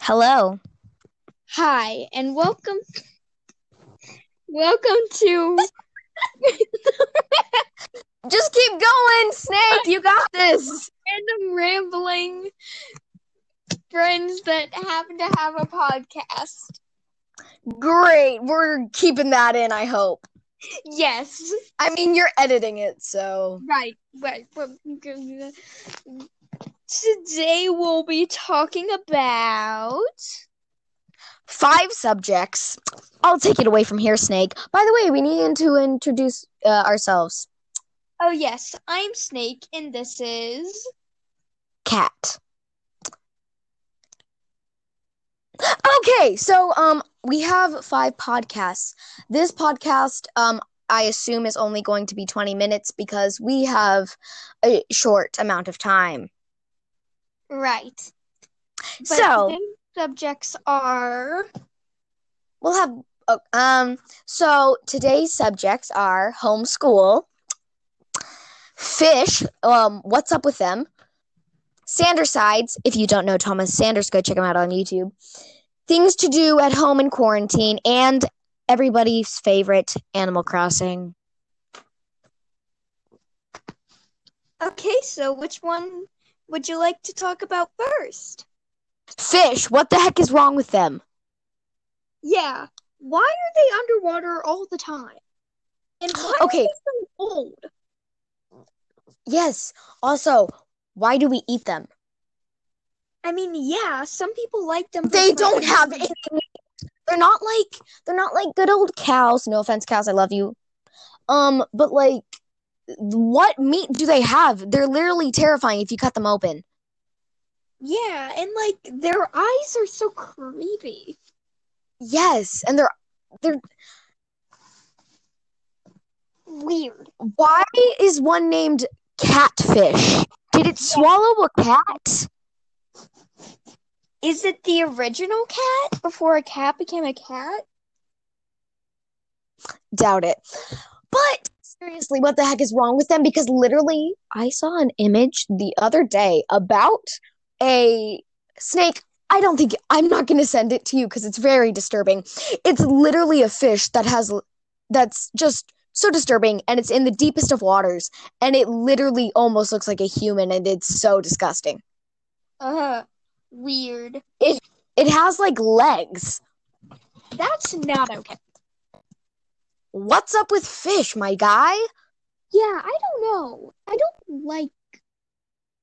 Hello. Hi, and welcome. Welcome to. Just keep going, Snake. You got this. random rambling friends that happen to have a podcast. Great. We're keeping that in, I hope. Yes, I mean, you're editing it, so. right. Right. Today we'll be talking about. Five subjects. I'll take it away from here, Snake. By the way, we need to introduce uh, ourselves. Oh yes, I'm Snake, and this is. Cat. Okay, so um we have five podcasts. This podcast um I assume is only going to be 20 minutes because we have a short amount of time. Right. But so, subjects are. we'll have oh, um so today's subjects are homeschool, fish, um what's up with them? Sanders Sides, if you don't know Thomas Sanders, go check him out on YouTube. Things to do at home in quarantine and everybody's favorite Animal Crossing. Okay, so which one would you like to talk about first? Fish, what the heck is wrong with them? Yeah. Why are they underwater all the time? And why Okay. are they so old? Yes. Also, why do we eat them? I mean, yeah, some people like them. They don't have any. They're not like they're not like good old cows. No offense, cows. I love you. Um, but like, what meat do they have? They're literally terrifying if you cut them open. Yeah, and like their eyes are so creepy. Yes, and they're they're. Weird. Why is one named catfish? Did it swallow a cat? Is it the original cat before a cat became a cat? Doubt it. But seriously, what the heck is wrong with them? Because literally, I saw an image the other day about a snake. I don't think I'm not going to send it to you because it's very disturbing. It's literally a fish that has that's just so disturbing and it's in the deepest of waters and it literally almost looks like a human and it's so disgusting. Uh, huh. weird. It has like legs. That's not okay. What's up with fish, my guy? Yeah, I don't know. I don't like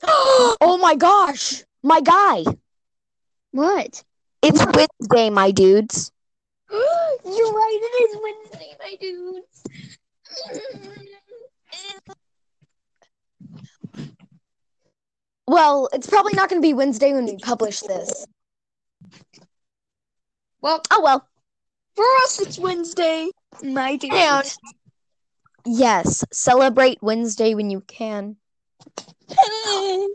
oh my gosh, my guy. what. It's Wednesday, my dudes. You're right. It is Wednesday, my dudes. Well, it's probably not going to be Wednesday when we publish this. Well, Oh well. for us, it's Wednesday, my. And yes, celebrate Wednesday when you can.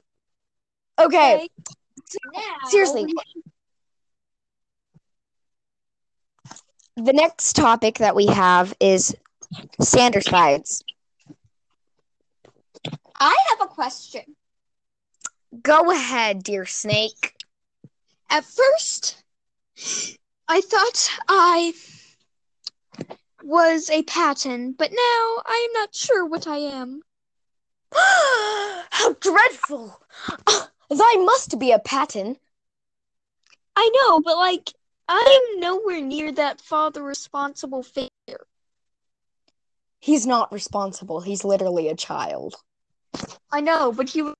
Okay. Now, Seriously. The next topic that we have is Sanders Sides. I have a question. Go ahead, dear snake. At first, I thought I was a Patton, but now I am not sure what I am. How dreadful! Ah, thy must be a Patton. I know, but like, I'm nowhere near that father responsible figure. He's not responsible. He's literally a child. I know, but he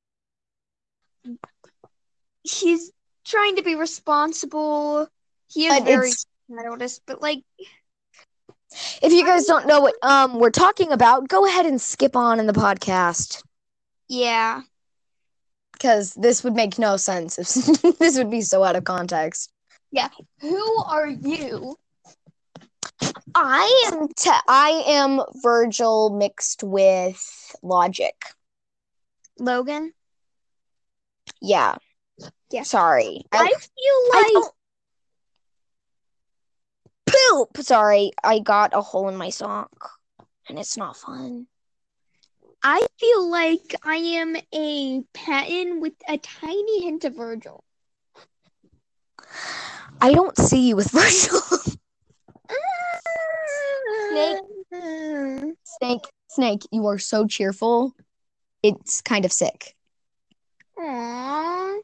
he's trying to be responsible. He is And very childish, but like, If you guys don't know what um we're talking about, go ahead and skip on in the podcast yeah. because this would make no sense. If this would be so out of context. Yeah. Who are you? I am te- I am Virgil mixed with Logic. Logan? Yeah. Yeah. Sorry. I, I, feel I like don't- poop. Sorry, I got a hole in my sock, and it's not fun. I feel like I am a Patton with a tiny hint of Virgil. I don't see you with Virgil. Snake. Snake, Snake, you are so cheerful. It's kind of sick. Aww.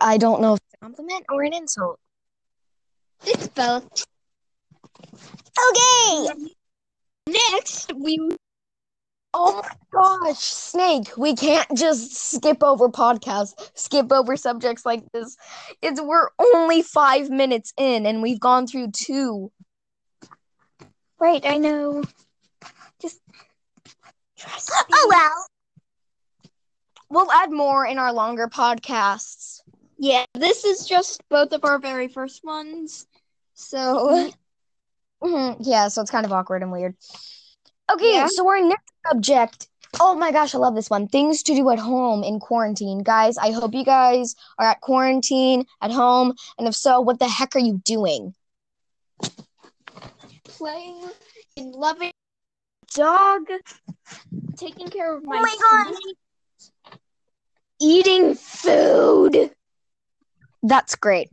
I don't know if it's a compliment or an insult. It's both. Okay. Next, we Oh my gosh, Snake, we can't just skip over podcasts, skip over subjects like this. It's we're only five minutes in and we've gone through two. right. I know. Just trust oh, me. Oh well. We'll add more in our longer podcasts. Yeah, this is just both of our very first ones. So Mhm, Yeah, so it's kind of awkward and weird. Okay, Yeah. so our next subject. Oh my gosh, I love this one. Things to do at home in quarantine. Guys, I hope you guys are at quarantine at home. And if so, what the heck are you doing? playing and loving dog, taking care of my, oh my eating food. That's great.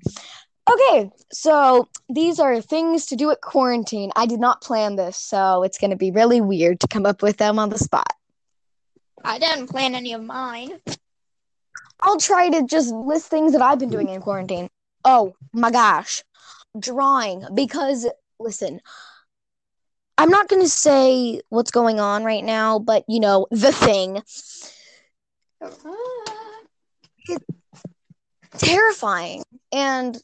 Okay, so these are things to do at quarantine. I did not plan this, so it's going to be really weird to come up with them on the spot. I didn't plan any of mine. I'll try to just list things that I've been doing in quarantine. Oh my gosh. Drawing. Because, listen, I'm not going to say what's going on right now, but you know, the thing. Uh-huh. Terrifying. And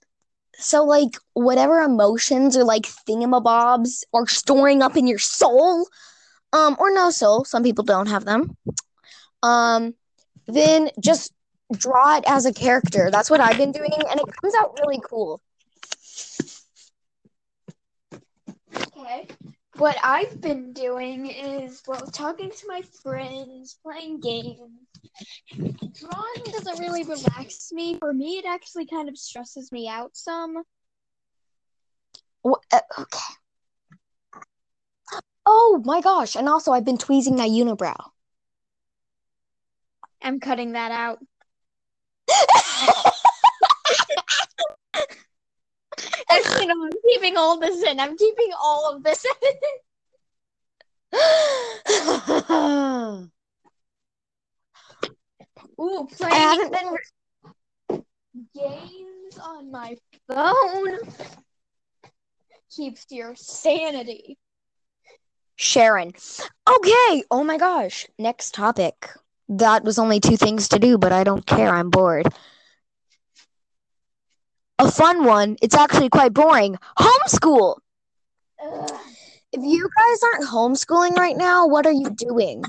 so, like, whatever emotions or like thingamabobs are storing up in your soul, um, or no soul, some people don't have them, um, then just draw it as a character. That's what I've been doing, and it comes out really cool. Okay. What I've been doing is, well, talking to my friends, playing games. Drawing doesn't really relax me. For me, it actually kind of stresses me out some. Wh- uh, okay. Oh my gosh! And also, I've been tweezing my unibrow. I'm cutting that out. Actually, no, I'm keeping all this in. I'm keeping all of this in. Ooh, I playing haven't been. games on my phone keeps your sanity. Sharon. Okay. Oh my gosh. Next topic. That was only two things to do, but I don't care. I'm bored. A fun one. It's actually quite boring. Homeschool. Ugh. If you guys aren't homeschooling right now, what are you doing?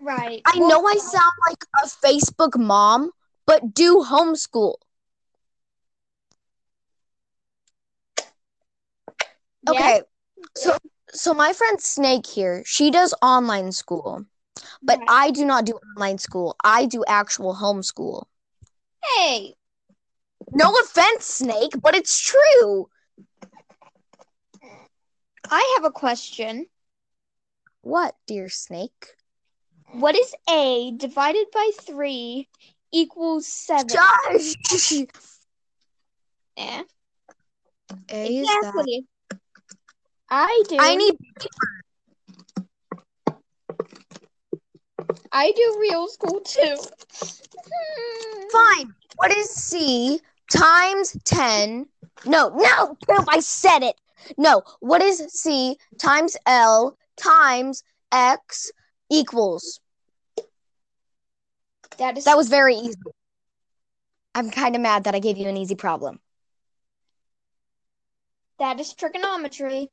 Right. I know I sound like a Facebook mom, but do homeschool. Okay. So so my friend Snake here, she does online school, but Right. I do not do online school. I do actual homeschool. Hey, No offense, Snake, but it's true. I have a question. What, dear Snake? What is A divided by 3 equals 7? Josh. Eh, A is that. exactly. I do. I need I do real school too. fine. What is C times 10? No, no, Poop, I said it. No, what is C times L times X equals? That is That was very easy. I'm kind of mad that I gave you an easy problem. that is trigonometry.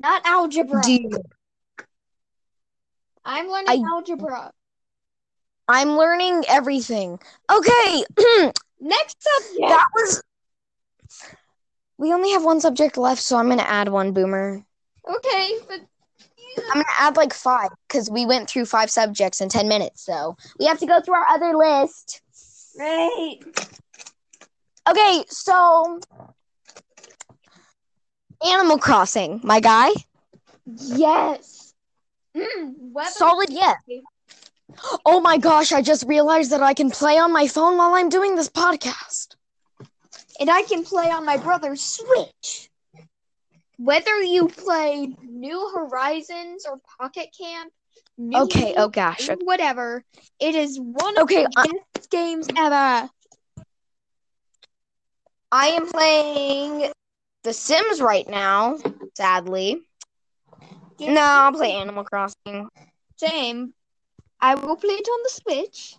Not algebra. I'm learning I- algebra. I'm learning everything. Okay, Next subject. that was. We only have one subject left, so I'm gonna add one, Boomer. Okay, but I'm gonna add like five because we went through five subjects in ten minutes, so we have to go through our other list. right. Okay, so Animal Crossing, my guy. Yes. Mm, Solid yes. Oh my gosh, I just realized that I can play on my phone while I'm doing this podcast. and I can play on my brother's Switch. Whether you play New Horizons or Pocket Camp, New Okay, oh gosh. whatever, it is one of Okay, the I- best games ever. I am playing The Sims right now, sadly. No, I'll play Animal Crossing. Same. I will play it on the Switch.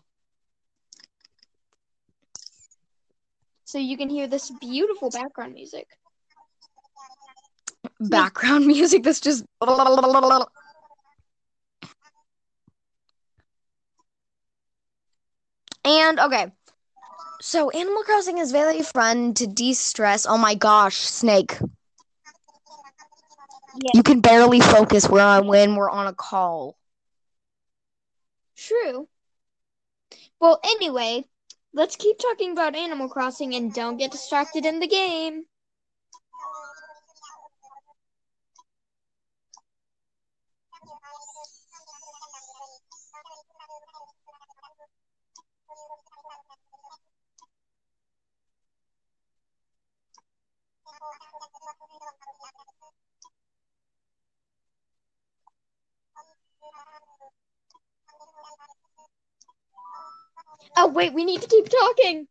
So you can hear this beautiful background music. Background music that's just. And okay. So Animal Crossing is very fun to de-stress. Oh my gosh, Snake. Yeah. You can barely focus where I'm when we're on a call. True. Well, anyway, let's keep talking about Animal Crossing and don't get distracted in the game. Oh, wait, we need to keep talking.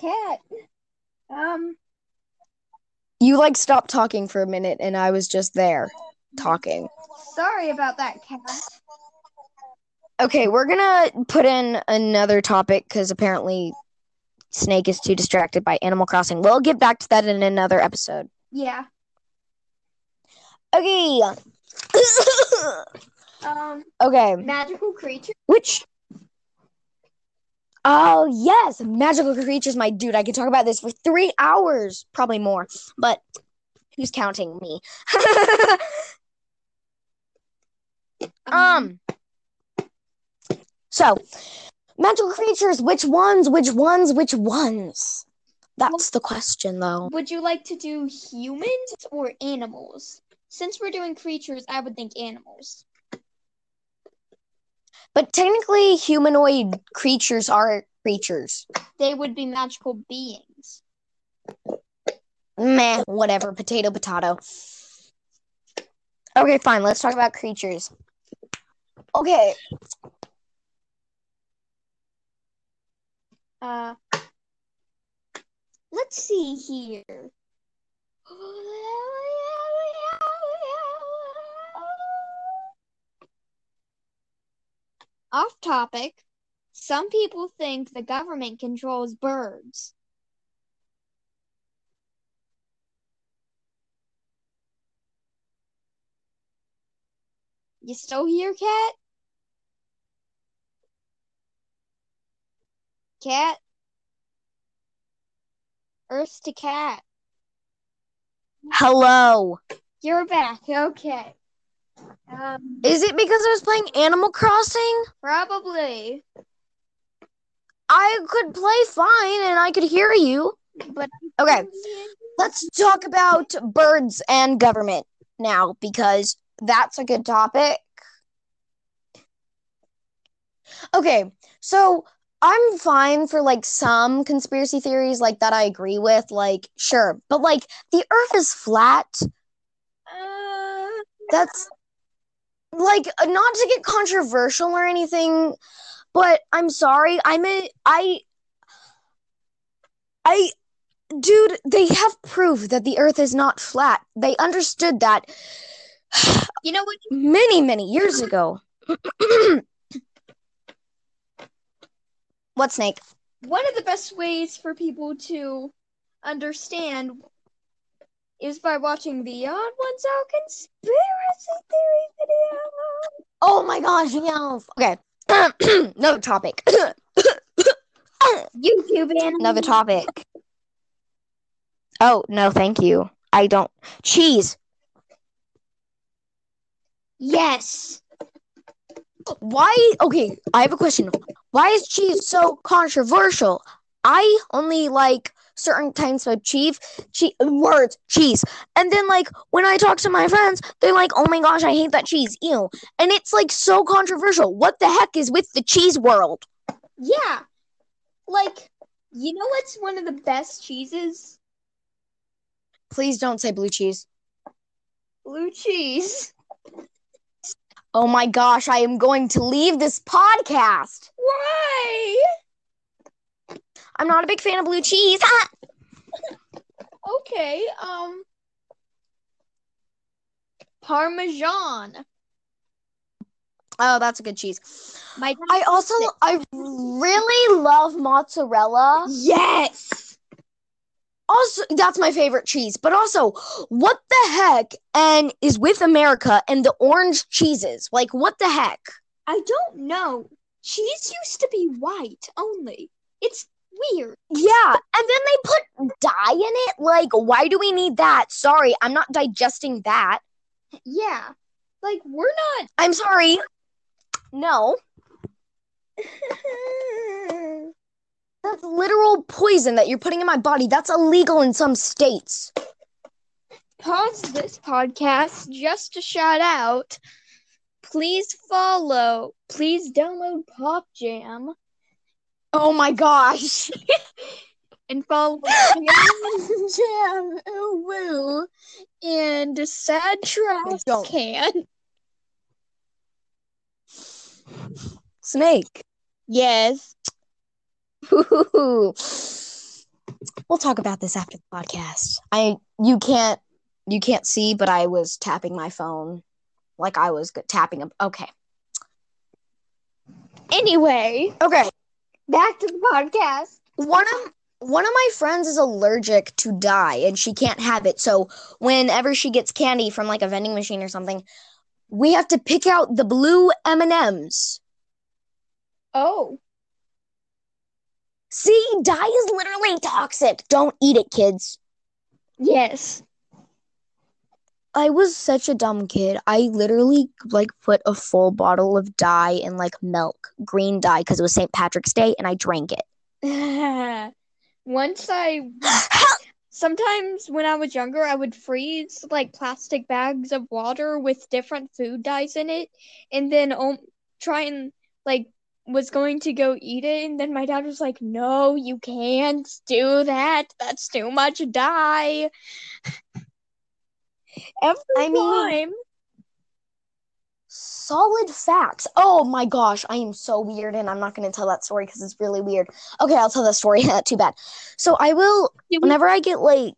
Cat. Um, You like stopped talking for a minute and I was just there talking. sorry about that, Cat. Okay, we're gonna put in another topic because apparently Snake is too distracted by Animal Crossing. We'll get back to that in another episode. Yeah. Okay. Um, okay. magical creature. Which? Oh yes, magical creatures, my dude. I could talk about this for three hours, probably more. But who's counting me? um. So, magical creatures. Which ones? Which ones? Which ones? That's the question, though. would you like to do humans or animals? Since we're doing creatures, I would think animals. But technically, humanoid creatures are creatures. They would be magical beings. Meh, whatever. Potato, potato. Okay, fine. Let's talk about creatures. Okay. Uh, let's see here. Off topic. Some people think the government controls birds. You still here, Cat? Cat? Earth to cat. Hello. You're back. Okay. Um, Is it because I was playing Animal Crossing? probably, I could play fine and I could hear you. but Okay, let's talk about birds and government now because that's a good topic. Okay, so I'm fine for like some conspiracy theories like that I agree with, like sure, but like the earth is flat. Uh, That's like uh, not to get controversial or anything, but I'm sorry. I'm a I I dude, they have proof that the earth is not flat. They understood that you know what? many, many years ago. what snake? One of the best ways for people to understand is by watching the Odd Ones Out conspiracy theory video. Oh my gosh, yes. Okay. Another topic. YouTube animal. Another topic. Oh, no, thank you. I don't. Cheese. Yes. Why? Okay, I have a question. Why is cheese so controversial? I only like certain types of cheese, cheese words, cheese. And then like when I talk to my friends, they're like, "Oh my gosh, I hate that cheese." Ew. And it's like so controversial. What the heck is with the cheese world? Yeah. Like, you know what's one of the best cheeses? Please don't say blue cheese. Blue cheese. Oh my gosh, I am going to leave this podcast. Why? I'm not a big fan of blue cheese. Okay. Um. Parmesan. Oh, that's a good cheese. My I also I really love mozzarella. yes. Also, that's my favorite cheese. But also, what the heck and is with America and the orange cheeses? Like, what the heck? I don't know. Cheese used to be white only. It's weird. Yeah, and then they put dye in it. Like, why do we need that? Sorry, I'm not digesting that. Yeah. Like we're not I'm sorry. No, that's literal poison that you're putting in my body. That's illegal in some states. pause this podcast just to shout out. Please follow. Please download Pop Jam Oh my gosh. and follow Jam, Woo and Sad Trash Can. Snake. Yes. We'll talk about this after the podcast. I you can't you can't see, but I was tapping my phone like I was tapping a okay. Anyway, Okay. Back to the podcast. One of one of my friends is allergic to dye and she can't have it. So whenever she gets candy from like a vending machine or something, we have to pick out the blue M&Ms. Oh. See, dye is literally toxic. Don't eat it, kids. Yes. I was such a dumb kid. I literally like put a full bottle of dye in like milk, green dye, because it was St. Patrick's Day, and I drank it. Once I sometimes when I was younger, I would freeze like plastic bags of water with different food dyes in it, and then um, try and like was going to go eat it, and then my dad was like, "No, you can't do that. That's too much dye." Every I mean- time. Solid facts. Oh my gosh, I am so weird, and I'm not going to tell that story because it's really weird. Okay, I'll tell that story. Too bad. So I will whenever I get like,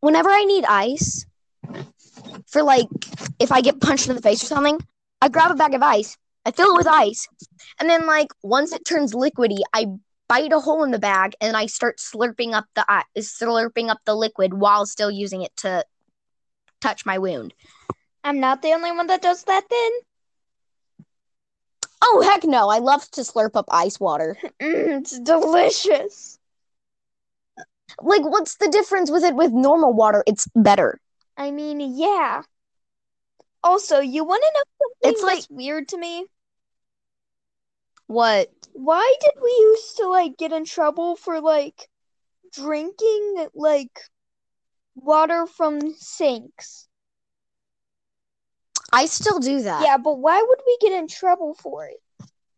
whenever I need ice for like, if I get punched in the face or something, I grab a bag of ice, I fill it with ice, and then like once it turns liquidy, I bite a hole in the bag and I start slurping up the i- slurping up the liquid while still using it to touch my wound. I'm not the only one that does that then. Oh heck no! I love to slurp up ice water. Mm, it's delicious. Like, what's the difference with it with normal water? It's better. I mean, yeah. Also, you want to know something It's like- that's weird to me? What? Why did we used to like get in trouble for like drinking like water from sinks? I still do that. Yeah, but why would we get in trouble for it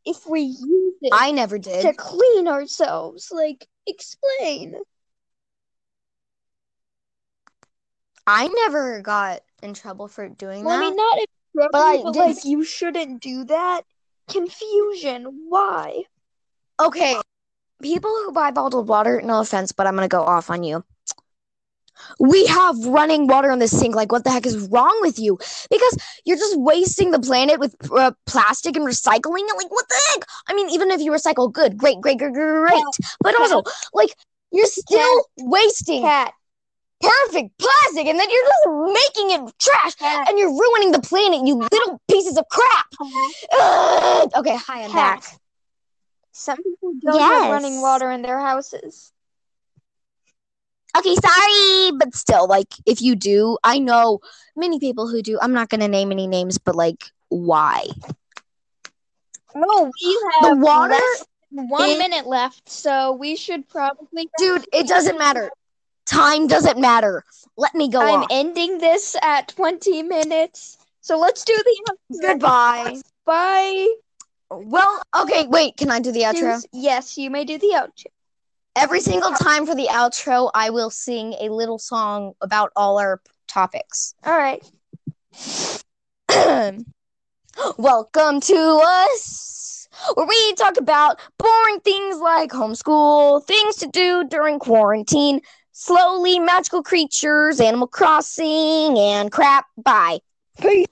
if we use it I never did. to clean ourselves? Like, explain. I never got in trouble for doing Well, I mean, not in trouble, But I but did- like you shouldn't do that. Confusion. Why? Okay. People who buy bottled water, no offense, but I'm going to go off on you. We have running water in the sink. Like, what the heck is wrong with you? Because you're just wasting the planet with uh, plastic and recycling it. Like, what the heck? I mean, even if you recycle, good, great, great, great, great. But also, like, you're still wasting Cat. perfect plastic and then you're just making it trash Cat. and you're ruining the planet, you little pieces of crap. Ugh. Okay, hi, I'm Cat. back. Some people don't have running water in their houses. Okay, sorry, but still, like, if you do, I know many people who do. I'm not gonna name any names, but like, why? No, we have The water- less one In- minute left, so we should probably. Dude, it doesn't matter. Time doesn't matter. Let me go I'm on. ending this at 20 minutes. So let's do the. Goodbye. Bye. Well, okay, wait, can I do the outro? Yes, you may do the outro. Every single time for the outro, I will sing a little song about all our topics. All right. Welcome to us, where we talk about boring things like homeschool, things to do during quarantine, slowly magical creatures, Animal Crossing, and crap. Bye. Peace.